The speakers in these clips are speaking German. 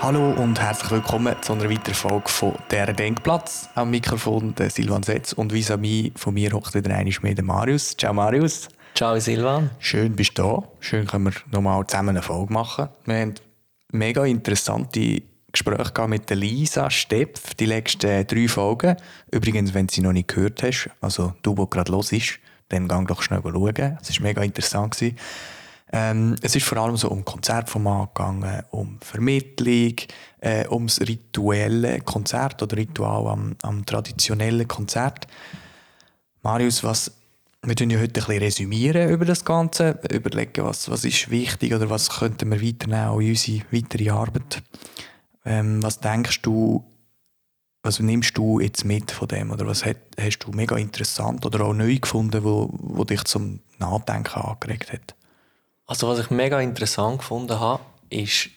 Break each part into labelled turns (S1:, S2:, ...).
S1: Hallo und herzlich willkommen zu einer weiteren Folge von «Der Denkplatz». Am Mikrofon der Silvan Setz und vis-à-vis von mir hockt wieder einmal mehr der Marius. Ciao Marius.
S2: Ciao Silvan.
S1: Schön bist du da. Schön können wir nochmal zusammen eine Folge machen. Wir haben mega interessante Gespräche mit Lisa Stepf, die letzten drei Folgen. Übrigens, wenn du sie noch nicht gehört hast, also du, der gerade los ist, dann geh doch schnell schauen. Es war mega interessant. Ähm, es ist vor allem so um Konzertformat gegangen, um Vermittlung, äh, ums rituelle Konzert oder Ritual am, am traditionellen Konzert. Marius, was, wir tun ja heute ein bisschen resümieren über das Ganze, überlegen, was, was ist wichtig oder was könnten wir weiternehmen in unsere weitere Arbeit. Ähm, was denkst du, was nimmst du jetzt mit von dem oder was hat, hast du mega interessant oder auch neu gefunden, wo, wo dich zum Nachdenken angeregt hat?
S2: Also was ich mega interessant gefunden habe, ist,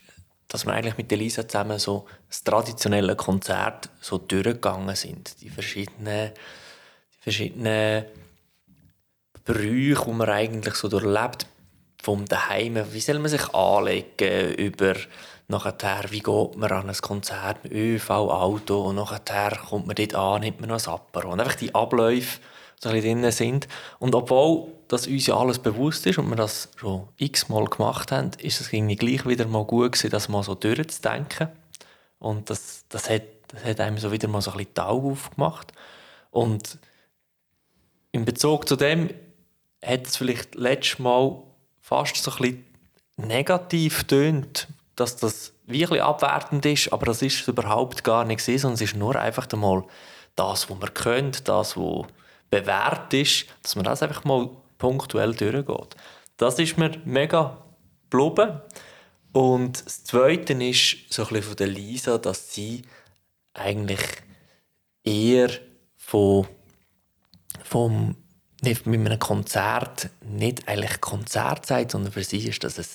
S2: dass wir eigentlich mit Elisa zusammen so das traditionelle Konzert so durchgegangen sind. Die verschiedenen, die verschiedenen Brüche, die man eigentlich so durchlebt, vom Daheim, wie soll man sich anlegen über nachher, wie geht man an ein Konzert mit ÖV, Auto und nachher kommt man dort an, nimmt man noch ein Apero. Und einfach die Abläufe so ein drin sind. Und obwohl das uns ja alles bewusst ist und wir das schon x-mal gemacht haben, ist es irgendwie gleich wieder mal gut gewesen, das mal so durchzudenken. Und das, das, hat, das hat einem so wieder mal so ein bisschen die Augen aufgemacht. Und in Bezug zu dem hat es vielleicht letztes Mal fast so ein bisschen negativ tönt, dass das wirklich abwertend ist, aber das ist überhaupt gar nicht sondern es ist nur einfach einmal das, was man kennt, das, was bewährt ist, dass man das einfach mal punktuell durchgeht. Das ist mir mega geblieben. Und das Zweite ist so ein von der Lisa, dass sie eigentlich eher von, vom, nicht mit einem Konzert nicht eigentlich Konzert sagt, sondern für sie ist das ein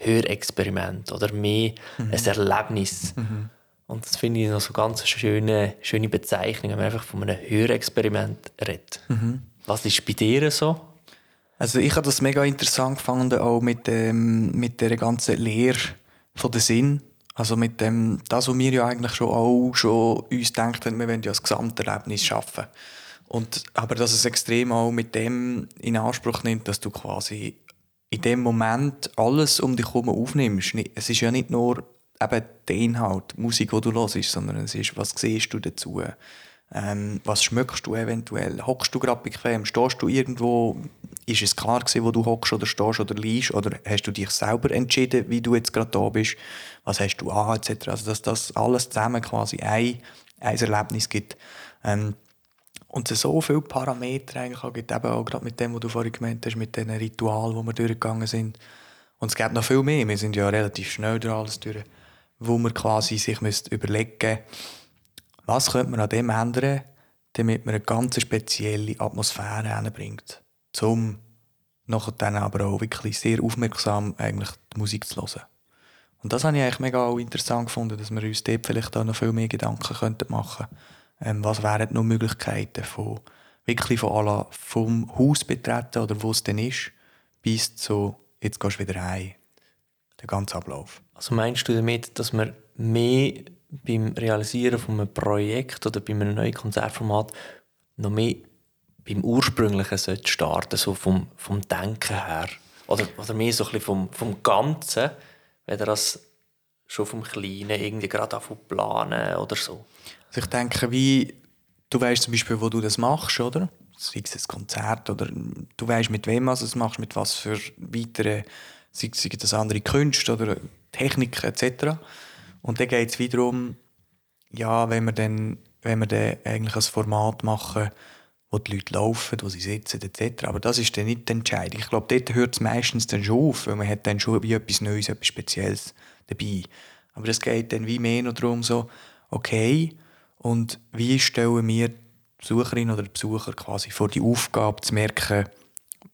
S2: Hörexperiment oder mehr mhm. ein Erlebnis. Mhm. Und das finde ich noch so ganz schöne, schöne Bezeichnung, wenn man einfach von einem Hörexperiment redet. Mhm. Was ist bei dir so?
S1: Also ich habe das mega interessant gefunden, auch mit, dem, mit der ganzen Lehre von der Sinn. Also mit dem, das, was wir ja eigentlich schon auch schon uns denken, wir wollen ja das Gesamterlebnis schaffen. Und, aber dass es extrem auch mit dem in Anspruch nimmt, dass du quasi in dem Moment alles um dich herum aufnimmst. Es ist ja nicht nur eben der Inhalt, die Musik, die du hörst, sondern es ist, was siehst du dazu? Ähm, was schmückst du eventuell? Hockst du gerade bequem? Stehst du irgendwo? Ist es klar gewesen, wo du hockst oder stehst oder liegst? Oder hast du dich selber entschieden, wie du jetzt gerade da bist? Was hast du an, etc. Also, dass das alles zusammen quasi ein, ein Erlebnis gibt. Ähm, und es so viele Parameter eigentlich gibt, eben auch gerade mit dem, was du vorhin gemeint hast, mit den Ritualen, die wir durchgegangen sind. Und es gibt noch viel mehr. Wir sind ja relativ schnell durch alles durch, wo man quasi sich überlegen müsste, was könnte man an dem ändern, damit man eine ganz spezielle Atmosphäre hinbringt, um dann aber auch wirklich sehr aufmerksam eigentlich die Musik zu hören. Und das habe ich eigentlich mega interessant gefunden, dass wir uns dort vielleicht auch noch viel mehr Gedanken machen könnten. Ähm, was wären noch Möglichkeiten von wirklich von aller vom Haus betreten oder wo es denn ist, bis zu jetzt gehst du wieder heim. Der ganze Ablauf.
S2: Also meinst du damit, dass man mehr beim Realisieren von einem Projekt oder bei einem neuen Konzertformat noch mehr beim Ursprünglichen sollte starten, so vom, vom Denken her. Oder, oder mehr so ein bisschen vom, vom Ganzen, wenn das schon vom Kleinen irgendwie gerade anfangen planen oder so.
S1: Also ich denke, wie du weißt zum Beispiel, wo du das machst, oder? Sei es ein Konzert oder du weißt, mit wem du es machst, mit was für weitere, sei, sei das andere Künste oder Technik etc. Und dann geht es wiederum, ja, wenn wir dann, wenn wir dann eigentlich ein Format machen, wo die Leute laufen, wo sie sitzen etc. Aber das ist dann nicht die Entscheidung. Ich glaube, dort hört es meistens dann schon auf, weil man hat dann schon wie etwas Neues, etwas Spezielles dabei. Aber es geht dann wie mehr noch darum, so, okay, und wie stellen wir Besucherinnen oder Besucher quasi vor die Aufgabe zu merken,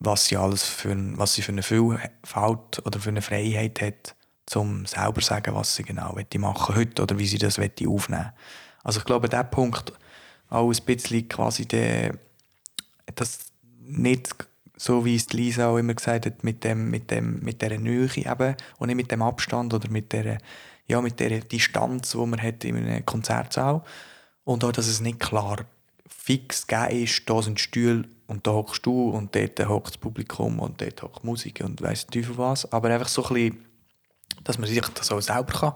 S1: was sie alles für, ein, was sie für eine Vielfalt oder für eine Freiheit hat um selber zu sagen, was sie genau machen heute oder wie sie das aufnehmen Also ich glaube, der Punkt auch ein bisschen quasi der, das nicht so wie es Lisa auch immer gesagt hat, mit, dem, mit, dem, mit dieser Nähe eben und nicht mit dem Abstand oder mit der, ja, mit der Distanz, die man hat in einem Konzertsaal. Und auch, dass es nicht klar fix gegeben ist, da sind Stühle und da hockst du und dort hockt das Publikum und dort hockt Musik und weiss Teufel was. Aber einfach so ein bisschen, dass man sich das auch selber kann,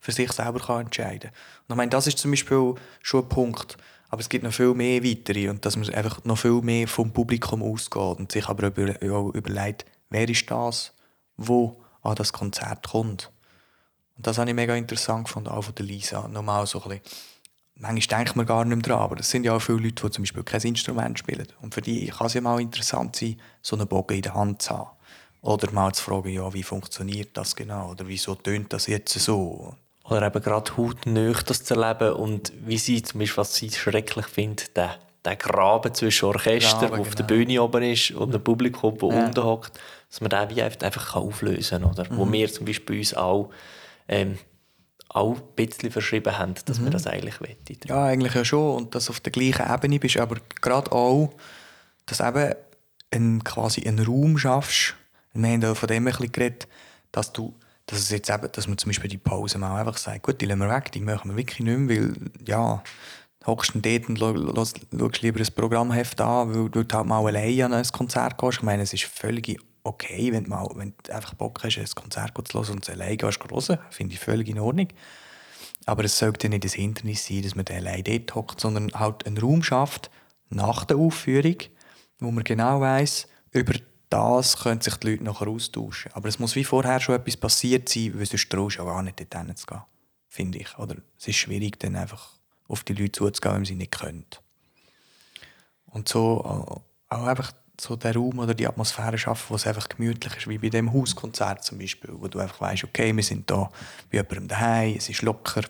S1: für sich selber kann entscheiden kann. Und ich meine, das ist zum Beispiel schon ein Punkt, aber es gibt noch viel mehr weitere und dass man einfach noch viel mehr vom Publikum ausgeht und sich aber über, auch überlegt, wer ist das, wo an das Konzert kommt. Und das habe ich mega interessant gefunden, auch von der Lisa. Nochmal so ein bisschen, manchmal denkt man gar nicht mehr dran, aber es sind ja auch viele Leute, die zum Beispiel kein Instrument spielen. Und für die kann es ja mal interessant sein, so einen Bogen in der Hand zu haben. Oder mal zu fragen, ja, wie funktioniert das genau? Oder wieso tönt das jetzt so?
S2: Oder eben gerade hautnah das zu erleben und wie sie zum Beispiel, was sie schrecklich findet, der, der Graben zwischen Orchester, der auf der genau. Bühne oben ist, und dem Publikum, das ja. unten hockt, dass man den wie einfach auflösen kann. Oder? Mhm. Wo wir zum Beispiel bei uns auch, ähm, auch ein bisschen verschrieben haben, dass mhm. wir das eigentlich wollen.
S1: Ja, eigentlich ja schon. Und dass du auf der gleichen Ebene bist, aber gerade auch, dass eben ein, quasi einen Raum schaffst. Wir haben von dem ein bisschen geredet, dass du dass, es jetzt eben, dass man zum Beispiel die Pause mal einfach sagt, gut, die lassen wir weg, die machen wir wirklich nicht mehr, weil, ja, hockst du dort und schaust lieber ein Programmheft an, weil du halt mal alleine an ein Konzert gehst. Ich meine, es ist völlig okay, wenn du, mal, wenn du einfach Bock hast, ein Konzert zu hören und es alleine gehst hören. Finde ich völlig in Ordnung. Aber es sollte nicht das Hindernis sein, dass man alleine dort hockt, sondern halt einen Raum schafft, nach der Aufführung, wo man genau weiß über das können sich die Leute nachher austauschen. Aber es muss wie vorher schon etwas passiert sein, weil sonst traust du auch gar nicht dorthin zu gehen, finde ich. Oder es ist schwierig, dann einfach auf die Leute zuzugehen, wenn sie nicht können. Und so äh, auch einfach so der Raum oder die Atmosphäre schaffen, wo es einfach gemütlich ist, wie bei dem Hauskonzert zum Beispiel, wo du einfach weißt, okay, wir sind da bei jemandem daheim, es ist locker.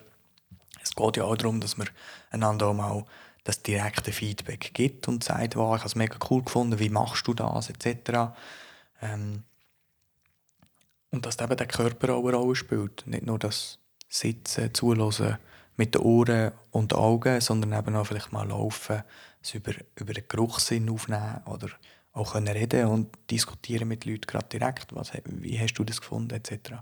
S1: Es geht ja auch darum, dass wir einander auch mal das direkte Feedback gibt und sagt, wow, ich habe es mega cool gefunden, wie machst du das, etc. Ähm, und dass eben der Körper auch eine Rolle spielt. Nicht nur das Sitzen, Zuhören mit den Ohren und den Augen, sondern eben auch vielleicht mal laufen, es über, über den Geruchssinn aufnehmen oder auch können reden und diskutieren mit Leuten gerade direkt, was, wie hast du das gefunden, etc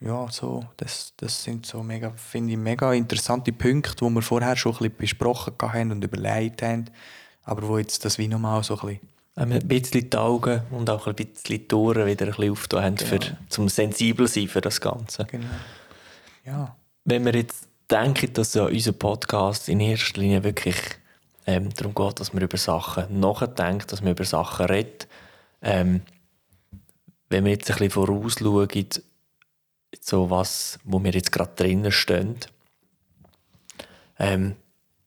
S1: ja, so, das, das sind so mega, finde ich, mega interessante Punkte, die wir vorher schon ein bisschen besprochen haben und überlegt haben, aber wo jetzt das wie nochmal so ein bisschen
S2: ein bisschen die Augen und auch ein bisschen die Ohren wieder ein bisschen aufgetan haben, genau. für, zum sensibel sein für das Ganze.
S1: Genau. Ja.
S2: Wenn wir jetzt denken, dass ja unser Podcast in erster Linie wirklich ähm, darum geht, dass man über Sachen nachdenkt, dass man über Sachen redet, ähm, wenn wir jetzt ein bisschen vorausschauen, so was, wo wir jetzt gerade drinnen stehen. Ähm,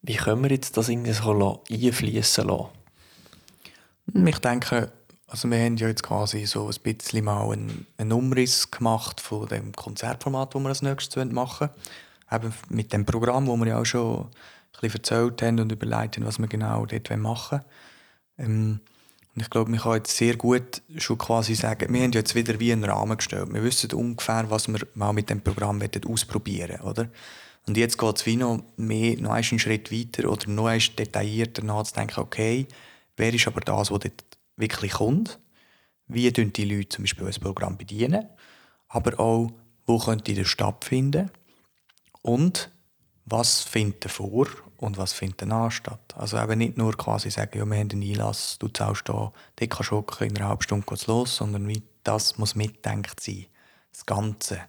S2: wie können wir jetzt das irgendwie so einfließen lassen?
S1: Ich denke, also wir haben ja jetzt quasi so ein bisschen mal einen, einen Umriss gemacht von dem Konzertformat, das wir als nächstes machen wollen. Eben mit dem Programm, wo wir ja auch schon bisschen erzählt haben und überlegt haben, was wir genau dort machen wollen. Ähm, und ich glaube, man kann jetzt sehr gut schon quasi sagen, wir haben jetzt wieder wie einen Rahmen gestellt. Wir wissen ungefähr, was wir mal mit dem Programm ausprobieren oder? Und jetzt geht es wie noch mehr, noch einen Schritt weiter oder noch einen detaillierter nachzudenken, okay, wer ist aber das, was dort wirklich kommt? Wie tun die Leute zum Beispiel das Programm bedienen? Aber auch, wo könnte das stattfinden? Und was findet vor und was findet danach statt. Also eben nicht nur quasi sagen, ja, wir haben einen Einlass, du zahlst dort kannst du in einer halben Stunde geht's los, sondern wie das muss mitdenkt sein. Das Ganze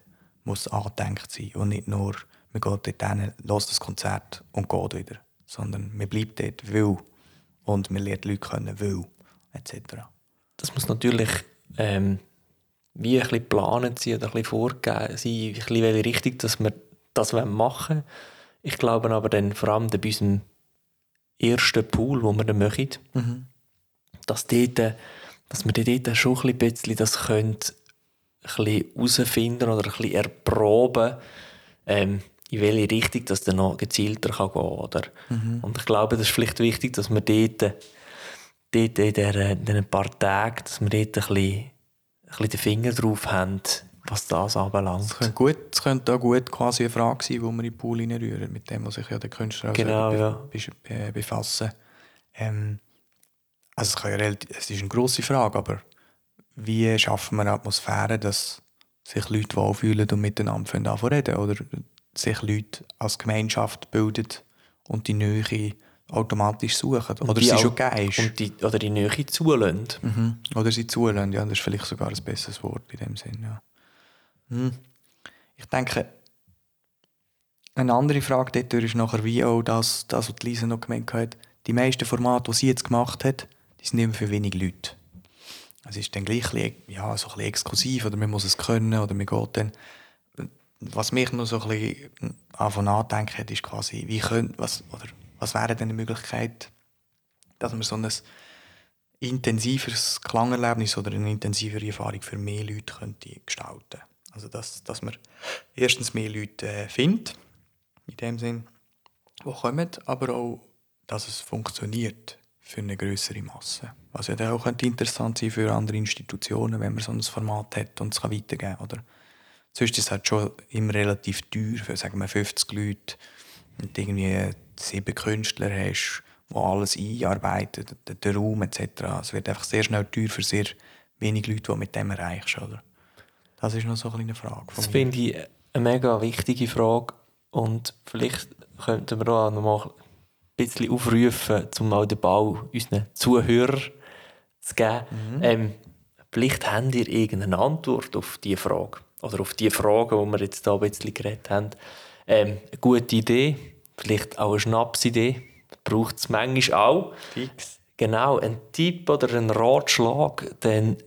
S1: muss angedenkt sein und nicht nur, man geht dort hin, los das Konzert und geht wieder, sondern man bleibt dort, will und man lernt Leute kennen, will, etc.
S2: Das muss natürlich ähm, wie ein bisschen geplant sein oder ein bisschen vorgegeben sein, ein bisschen welche Richtung, dass wir das machen wollen ich glaube aber dann vor allem bei unserem ersten Pool, wo wir dann machen, mhm. dass, dort, dass wir dort schon ein bisschen das können, herausfinden oder ein bisschen erproben, ähm, in welche Richtung das dann noch gezielter kann gehen oder? Mhm. Und ich glaube, das ist vielleicht wichtig, dass wir dort, dort in diesen paar Tagen, dass wir dort ein bisschen, ein bisschen den Finger drauf haben, was das anbelangt.
S1: Es könnte, gut, es könnte auch gut quasi eine Frage sein, die wir in den Pool reinrühren, mit dem, was sich ja der Künstler
S2: genau, ja.
S1: be befassen. Ähm, also es, kann ja relativ, es ist eine grosse Frage, aber wie schaffen wir eine Atmosphäre, dass sich Leute wohlfühlen und miteinander anfangen reden oder sich Leute als Gemeinschaft bilden und die Nähe automatisch suchen.
S2: Und
S1: oder
S2: die
S1: sie schon gegeben ist.
S2: Die, oder die Nähe zulassen.
S1: Mhm. Oder sie zulassen, ja, das ist vielleicht sogar ein besseres Wort in dem Sinn, ja. Hm. Ich denke, eine andere Frage dort ist nachher wie auch das, das was Lisa noch gemeint hat, die meisten Formate, die sie jetzt gemacht hat, die sind immer für wenig Leute. Es ist dann gleich ja, so ein bisschen exklusiv oder man muss es können oder man geht dann was mich noch so ein bisschen anfangen nachdenken ist quasi, wie können, was, oder was wäre denn eine Möglichkeit, dass man so ein intensiveres Klangerlebnis oder eine intensivere Erfahrung für mehr Leute könnte gestalten. Also dass, dass man erstens mehr Leute äh, findet, in dem Sinn, die kommen, aber auch, dass es funktioniert für eine größere Masse. Was ja auch interessant sein für andere Institutionen, wenn man so ein Format hat und es weitergeben kann. Oder sonst ist es halt schon immer relativ teuer, für sagen wir 50 Leute und irgendwie sieben Künstler hast, die alles einarbeiten, der Raum etc. Es wird einfach sehr schnell teuer für sehr wenig Leute, die mit dem erreichst. Oder? Das ist noch so eine kleine Frage. von
S2: Das finde ich eine mega wichtige Frage. Und vielleicht könnten wir auch noch mal ein bisschen aufrufen, um mal den Ball unseren Zuhörern zu geben. Ähm, vielleicht habt ihr irgendeine Antwort auf diese Frage. Oder auf die Fragen, die wir jetzt hier ein bisschen geredet haben. Ähm, eine gute Idee, vielleicht auch eine Schnapsidee. Braucht es manchmal auch.
S1: Fix.
S2: Genau, ein Tipp oder ein Ratschlag, dann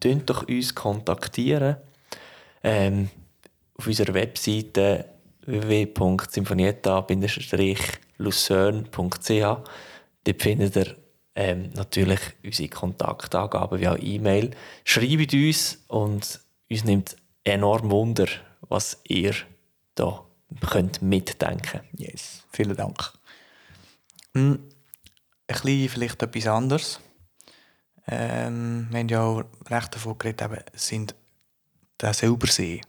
S2: könnt doch uns kontaktieren. Ähm, auf unserer Webseite www.sinfonietta-lucerne.ch Dort findet ihr ähm, natürlich unsere Kontaktangaben via E-Mail. Schreibt uns und uns nimmt enorm Wunder, was ihr da könnt mitdenken
S1: Yes, vielen Dank. Hm, ein bisschen vielleicht etwas anderes. Ähm, wir haben ja auch recht davon geredet, eben, sind der Silbersee,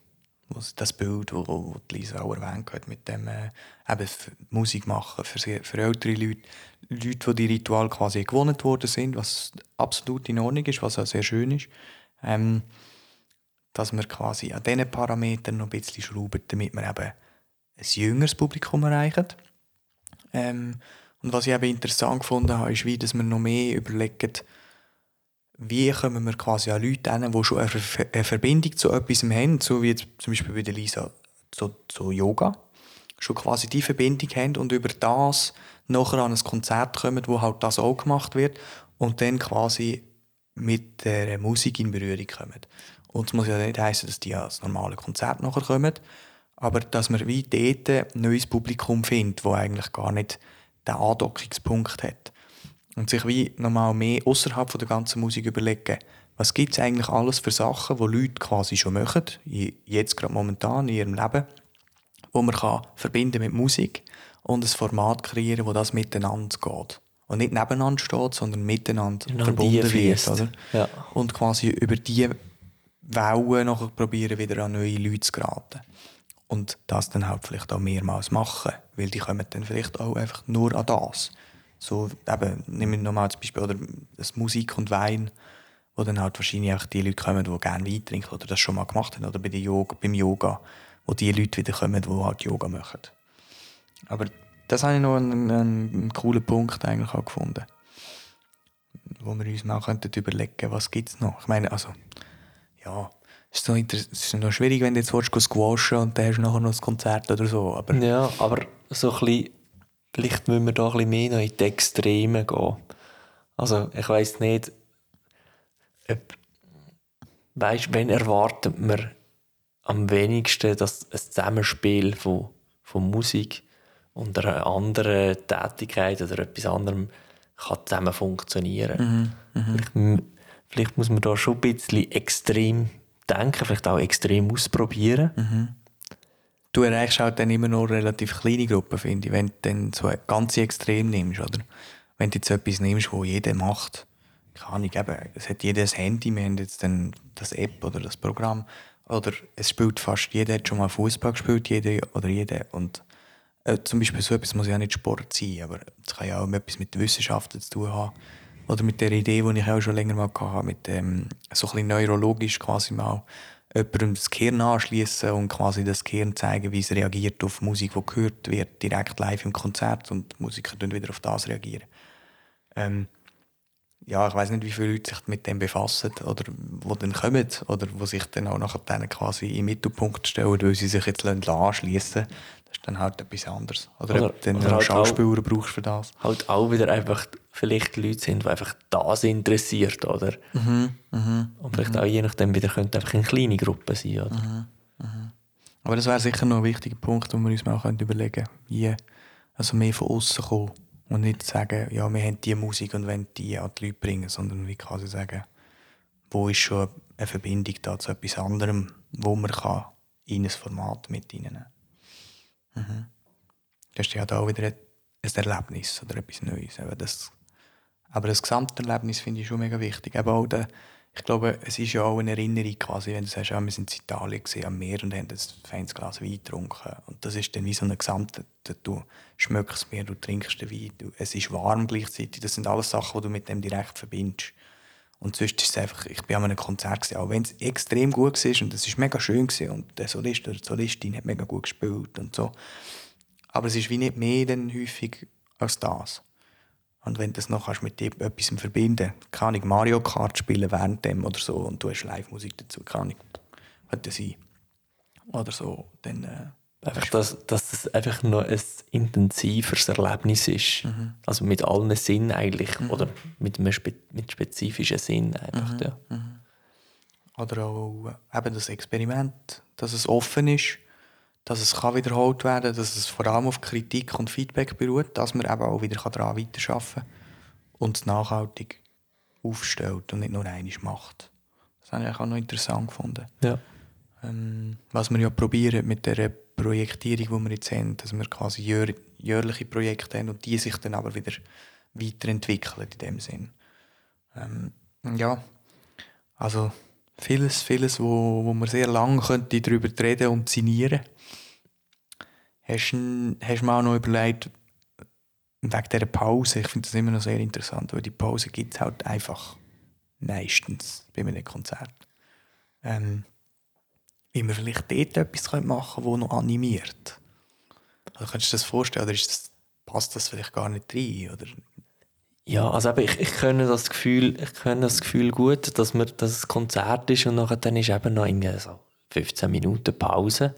S1: das Bild, das Lisa auch erwähnt hat, mit dem äh, eben Musik machen für, für ältere Leute, Leute, die die Ritual quasi gewohnt worden sind, was absolut in Ordnung ist, was auch sehr schön ist. Ähm, dass wir quasi an diesen Parametern noch ein bisschen schrauben, damit wir eben ein jüngeres Publikum erreichen. Ähm, und was ich eben interessant gefunden habe, ist, wie, dass wir noch mehr überlegen, wie kommen wir quasi an Leute hin, die schon eine, Ver eine Verbindung zu etwas haben, so wie zum Beispiel bei der Lisa zu, zu Yoga, schon quasi die Verbindung haben und über das nachher an ein Konzert kommen, wo halt das auch gemacht wird und dann quasi mit der Musik in Berührung kommen. Und es muss ja nicht heißen, dass die als normale Konzert nachher kommen, aber dass man wie dort ein neues Publikum findet, wo eigentlich gar nicht den Andockungspunkt hat. Und sich wie nochmal mehr außerhalb der ganzen Musik überlegen, was gibt es eigentlich alles für Sachen, die Leute quasi schon machen, je- jetzt gerade momentan in ihrem Leben, wo man kann verbinden mit Musik und ein Format kreieren, wo das miteinander geht. Und nicht nebeneinander steht, sondern miteinander
S2: Ineinander
S1: verbunden wird. Oder?
S2: Ja.
S1: Und quasi über diese Wellen nachher probieren, wieder an neue Leute zu geraten. Und das dann halt vielleicht auch mehrmals machen, weil die kommen dann vielleicht auch einfach nur an das. So, eben, nehmen wir nochmal zum Beispiel oder das Musik und Wein, wo dann halt wahrscheinlich auch die Leute kommen, die gerne Wein trinken oder das schon mal gemacht haben, oder bei der Yoga, beim Yoga, wo die Leute wieder kommen, die halt Yoga machen. Aber das habe ich noch einen, einen, coolen Punkt eigentlich auch gefunden. Wo wir uns mal könnten überlegen, was gibt es noch. Ich meine, also, ja, es ist, es ist noch schwierig, wenn du jetzt willst, squashen und dann hast du nachher noch ein Konzert oder so. Aber
S2: Ja, aber so ein bisschen, vielleicht müssen wir da ein bisschen mehr noch in die Extreme gehen. Also, ich weiss nicht, ob, weißt, wenn erwartet man am wenigsten, dass ein Zusammenspiel von, von Musik und einer anderen Tätigkeit oder etwas anderem kann zusammen funktionieren. Vielleicht, m- vielleicht muss man da schon ein bisschen extrem denken, vielleicht auch extrem ausprobieren.
S1: Du erreichst halt dann immer noch relativ kleine Gruppen, finde ich, wenn du dann so ein ganz Extrem nimmst, oder? Wenn du jetzt etwas nimmst, wo jeder macht, keine Ahnung, eben, es hat jeder ein Handy, wir haben jetzt dann das App oder das Programm, oder es spielt fast jeder, hat schon mal Fußball gespielt, jeder oder jeder, und äh, zum Beispiel so etwas muss ja nicht Sport sein, aber es kann ja auch etwas mit Wissenschaften zu tun haben, oder mit der Idee, die ich auch schon länger mal hatte, mit dem so ein bisschen neurologisch quasi mal jemandem das Gehirn anschließen und quasi das Gehirn zeigen, wie es reagiert auf Musik, die gehört wird, direkt live im Konzert und die Musiker dann wieder auf das reagieren. Ähm, ja, ich weiß nicht, wie viele Leute sich mit dem befassen oder wo dann kommen oder wo sich dann auch nachher dann quasi im Mittelpunkt stellen, weil sie sich jetzt anschließen Das ist dann halt etwas anderes. Oder, oder ob du dann halt Schauspieler brauchst für das.
S2: Halt auch wieder einfach vielleicht Leute sind, die einfach das interessiert, oder? Mhm, mh, Und vielleicht mh. auch je nachdem wieder könnte einfach eine kleine Gruppe sein, oder? Mhm,
S1: mh. Aber das wäre sicher noch ein wichtiger Punkt, den wir uns mal überlegen können, wie also mehr von außen kommen und nicht sagen, ja, wir haben diese Musik und wollen die an die Leute bringen, sondern wie quasi sagen, wo ist schon eine Verbindung da zu etwas anderem, wo man kann in ein Format mit kann. Mhm. Das ist ja da auch wieder ein Erlebnis oder etwas Neues. Das, aber das Gesamterlebnis finde ich schon mega wichtig. Aber auch der, ich glaube, es ist ja auch eine Erinnerung quasi, wenn du sagst, ja, wir sind in Italien gesehen, am Meer und haben ein feines Glas Wein getrunken. Und das ist dann wie so ein Gesamte, du schmeckst mehr, du trinkst den Wein, du, es ist warm gleichzeitig. Das sind alles Sachen, die du mit dem direkt verbindest. Und sonst ist es einfach, ich bin an einem Konzert gewesen, auch wenn es extrem gut war und es ist mega schön gewesen, und der Solist oder die Solistin hat mega gut gespielt und so. Aber es ist wie nicht mehr dann häufig als das. Und wenn du das noch kannst mit etwas verbinden kann ich Mario Kart spielen während dem oder so und du hast Live-Musik dazu, kann ich, könnte sein. Oder so, dann... Äh,
S2: Einfach, dass, dass es einfach noch ein intensiveres Erlebnis ist. Mhm. Also mit allen Sinnen eigentlich. Mhm. Oder mit einem spe mit spezifischen Sinn einfach. Mhm. Ja. Mhm.
S1: Oder auch äh, eben das Experiment, dass es offen ist dass es kann wiederholt werden kann, dass es vor allem auf Kritik und Feedback beruht, dass man eben auch wieder daran weiterarbeiten kann und es nachhaltig aufstellt und nicht nur einmal macht. Das habe ich auch noch interessant gefunden.
S2: Ja.
S1: Ähm, was wir ja probieren mit der Projektierung, die wir jetzt haben, dass wir quasi jähr jährliche Projekte haben und die sich dann aber wieder weiterentwickeln in dem Sinn. Ähm, ja, also vieles, vieles, wo, wo man sehr lange könnte darüber reden und signieren könnte. Hast du, mal auch noch überlegt, wegen dieser Pause, ich finde das immer noch sehr interessant, weil die Pause gibt es halt einfach meistens bei einem Konzert. Ähm, wie man vielleicht dort etwas machen könnte, das noch animiert. Also könntest du dir das vorstellen, oder das, passt das vielleicht gar nicht rein? Oder?
S2: Ja, also ich, ich kenne das Gefühl, ich kenne das Gefühl gut, dass man dass es Konzert ist und nachher dann ist eben noch irgendwie so 15 Minuten Pause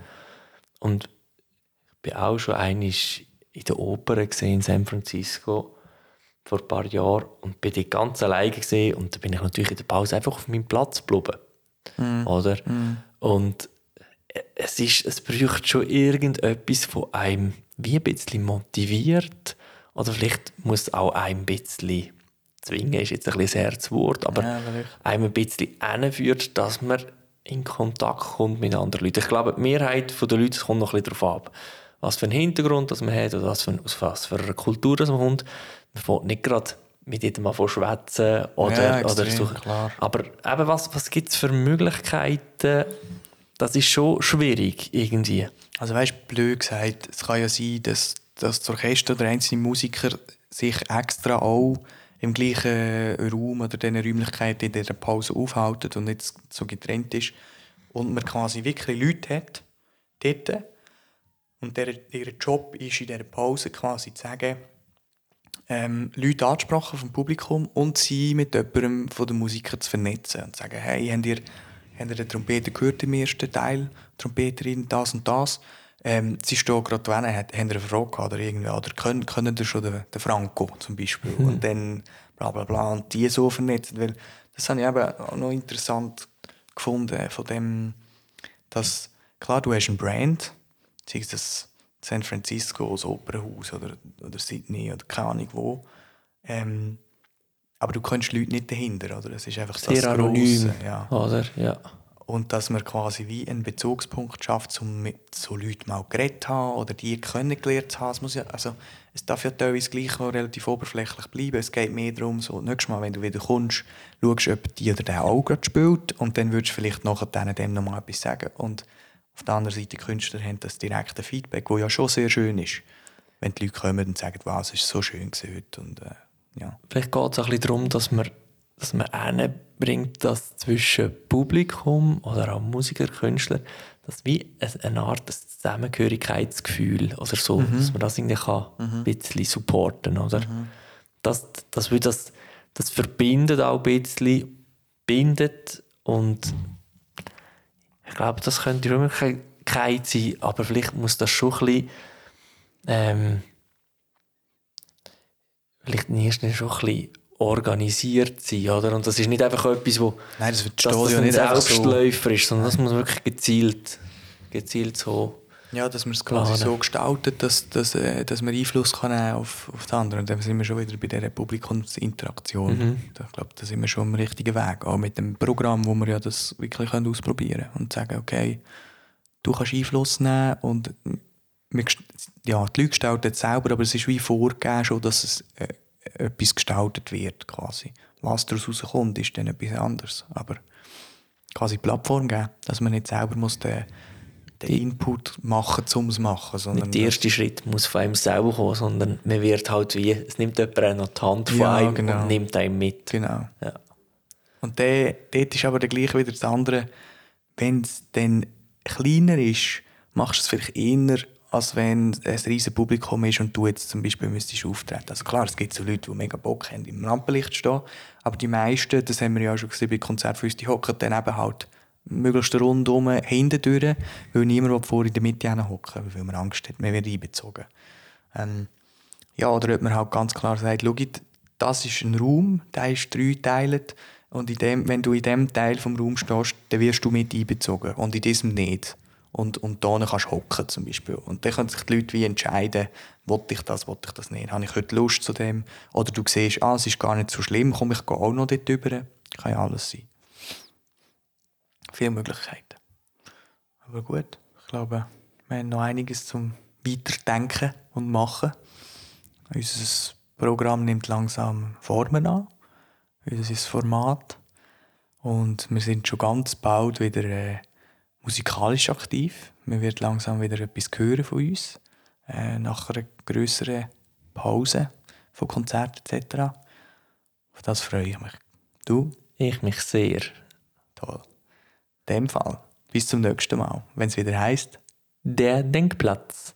S2: und bin auch schon einmal in der Oper in San Francisco vor ein paar Jahren und bin dort ganz alleine gesehen und da bin ich natürlich in der Pause einfach auf meinem Platz geblieben. Mm. Oder? Mm. Und es, ist, es braucht schon irgendetwas von einem wie ein bisschen motiviert oder vielleicht muss es auch ein bisschen zwingen, ist jetzt ein bisschen ein hartes Wort, aber ja, einem ein bisschen hinführt, dass man in Kontakt kommt mit anderen Leuten. Ich glaube, die Mehrheit der Leute kommt noch ein bisschen darauf ab was für einen Hintergrund das man hat oder was für, aus was für einer Kultur das man kommt. Man fängt nicht gerade mit jedem mal schwätzen oder, ja, oder so. Klar. Aber eben, was, was gibt es für Möglichkeiten? Das ist schon schwierig irgendwie.
S1: Also weißt du, blöd gesagt, es kann ja sein, dass, dass das Orchester oder einzelne Musiker sich extra auch im gleichen Raum oder diesen Räumlichkeiten in dieser Pause aufhalten und nicht so getrennt ist und man quasi wirklich Leute hat dort, und der, ihr Job ist in dieser Pause quasi zu sagen, ähm, Leute anzusprechen vom Publikum und sie mit jemandem von den Musikern zu vernetzen und zu sagen, hey, habt ihr, habt ihr den Trompeter gehört im ersten Teil? Trompeterin, das und das. Ähm, sie stehen gerade dran, habt ihr eine Frage oder irgendwie, oder können, können ihr schon den, den Franco zum Beispiel? Mhm. Und dann bla bla bla und die so vernetzen, weil das habe ich eben auch noch interessant gefunden von dem, dass, klar, du hast ein Brand, sei es das San Francisco, das Opernhaus oder, oder Sydney oder keine Ahnung wo. Ähm, aber du kannst Leute nicht dahinter, oder? Es ist einfach
S2: Sehr das anonym, Grosse, ja. oder? Ja.
S1: Und dass man quasi wie einen Bezugspunkt schafft, um mit so Leuten mal geredet zu haben oder die kennengelernt zu haben. Es, muss ja, also, es darf ja teilweise gleich auch relativ oberflächlich bleiben. Es geht mehr darum, so, nächstes Mal, wenn du wieder kommst, schaust, ob die oder der auch gerade spielt und dann würdest du vielleicht nachher dem noch mal etwas sagen. Und auf der anderen Seite, die Künstler haben das direkte Feedback, das ja schon sehr schön ist. Wenn die Leute kommen und sagen, wow, es war so schön heute und äh, ja.
S2: Vielleicht geht es ein bisschen darum, dass man, dass man bringt, dass zwischen Publikum oder auch Musiker, Künstler, dass wie eine Art Zusammengehörigkeitsgefühl oder so, mhm. dass man das irgendwie kann mhm. ein bisschen supporten oder? Mhm. Das, das, das, das verbindet auch ein bisschen, bindet und ich glaube, das könnte eine Möglichkeit sein, aber vielleicht muss das schon ein bisschen ähm, vielleicht erst schon ein bisschen organisiert sein, oder? Und das ist nicht einfach etwas, wo
S1: Nein, das, wird
S2: dass das ein Selbstläufer so. ist, sondern das muss wirklich gezielt, gezielt so
S1: ja, dass man es quasi so gestaltet, dass, dass, äh, dass man Einfluss kann auf, auf die anderen. Und dann sind wir schon wieder bei dieser Publikumsinteraktion. Mhm. Ich glaube, da sind wir schon am richtigen Weg. Auch mit dem Programm, wo wir ja das wirklich können ausprobieren können und sagen, okay, du kannst Einfluss nehmen und wir, ja, die Leute gestalten es selber, aber es ist wie vorgegeben schon, dass es äh, etwas gestaltet wird, quasi. Was daraus rauskommt, ist dann etwas anderes. Aber quasi Plattform geben, dass man nicht selber muss den, den Input machen muss, um es zu machen.
S2: Sondern nicht der erste Schritt muss von einem selber kommen, sondern man wird halt wie, es nimmt jemand noch die Hand von ja, einem genau. und nimmt einen mit.
S1: Genau. Ja. Und der, dort ist aber dann gleich wieder das andere, wenn es dann kleiner ist, machst du es vielleicht eher als wenn ein riesiges Publikum ist und du jetzt zum Beispiel müsstest auftreten. Also klar, es gibt so Leute, die mega Bock haben, im Rampenlicht stehen, aber die meisten, das haben wir ja schon gesehen bei Konzerten die hocken dann eben halt möglichst rundum hinten durch, weil niemand vor in der Mitte hocken weil man Angst hat, man wird einbezogen. Ähm, ja, oder ob man halt ganz klar sagt, schau, das ist ein Raum, der ist drei dreiteilt und in dem, wenn du in dem Teil vom Raum stehst, dann wirst du mit einbezogen und in diesem nicht und, und da kannst du hocken zum Beispiel. Und dann können sich die Leute wie entscheiden, wollte ich das, wollte ich das nicht. Habe ich heute Lust zu dem? Oder du siehst, ah, es ist gar nicht so schlimm, komm, ich auch noch dort rüber. Kann ja alles sein. Viele Möglichkeiten. Aber gut, ich glaube, wir haben noch einiges zum Weiterdenken und Machen. Unser Programm nimmt langsam Formen an, unser Format. Und wir sind schon ganz bald wieder äh, musikalisch aktiv. Man wird langsam wieder etwas hören von uns. Äh, nach einer größeren Pause von Konzerten etc. Auf das freue ich mich. Du?
S2: Ich mich sehr.
S1: Toll. In dem Fall. Bis zum nächsten Mal, wenn es wieder heißt
S2: Der Denkplatz.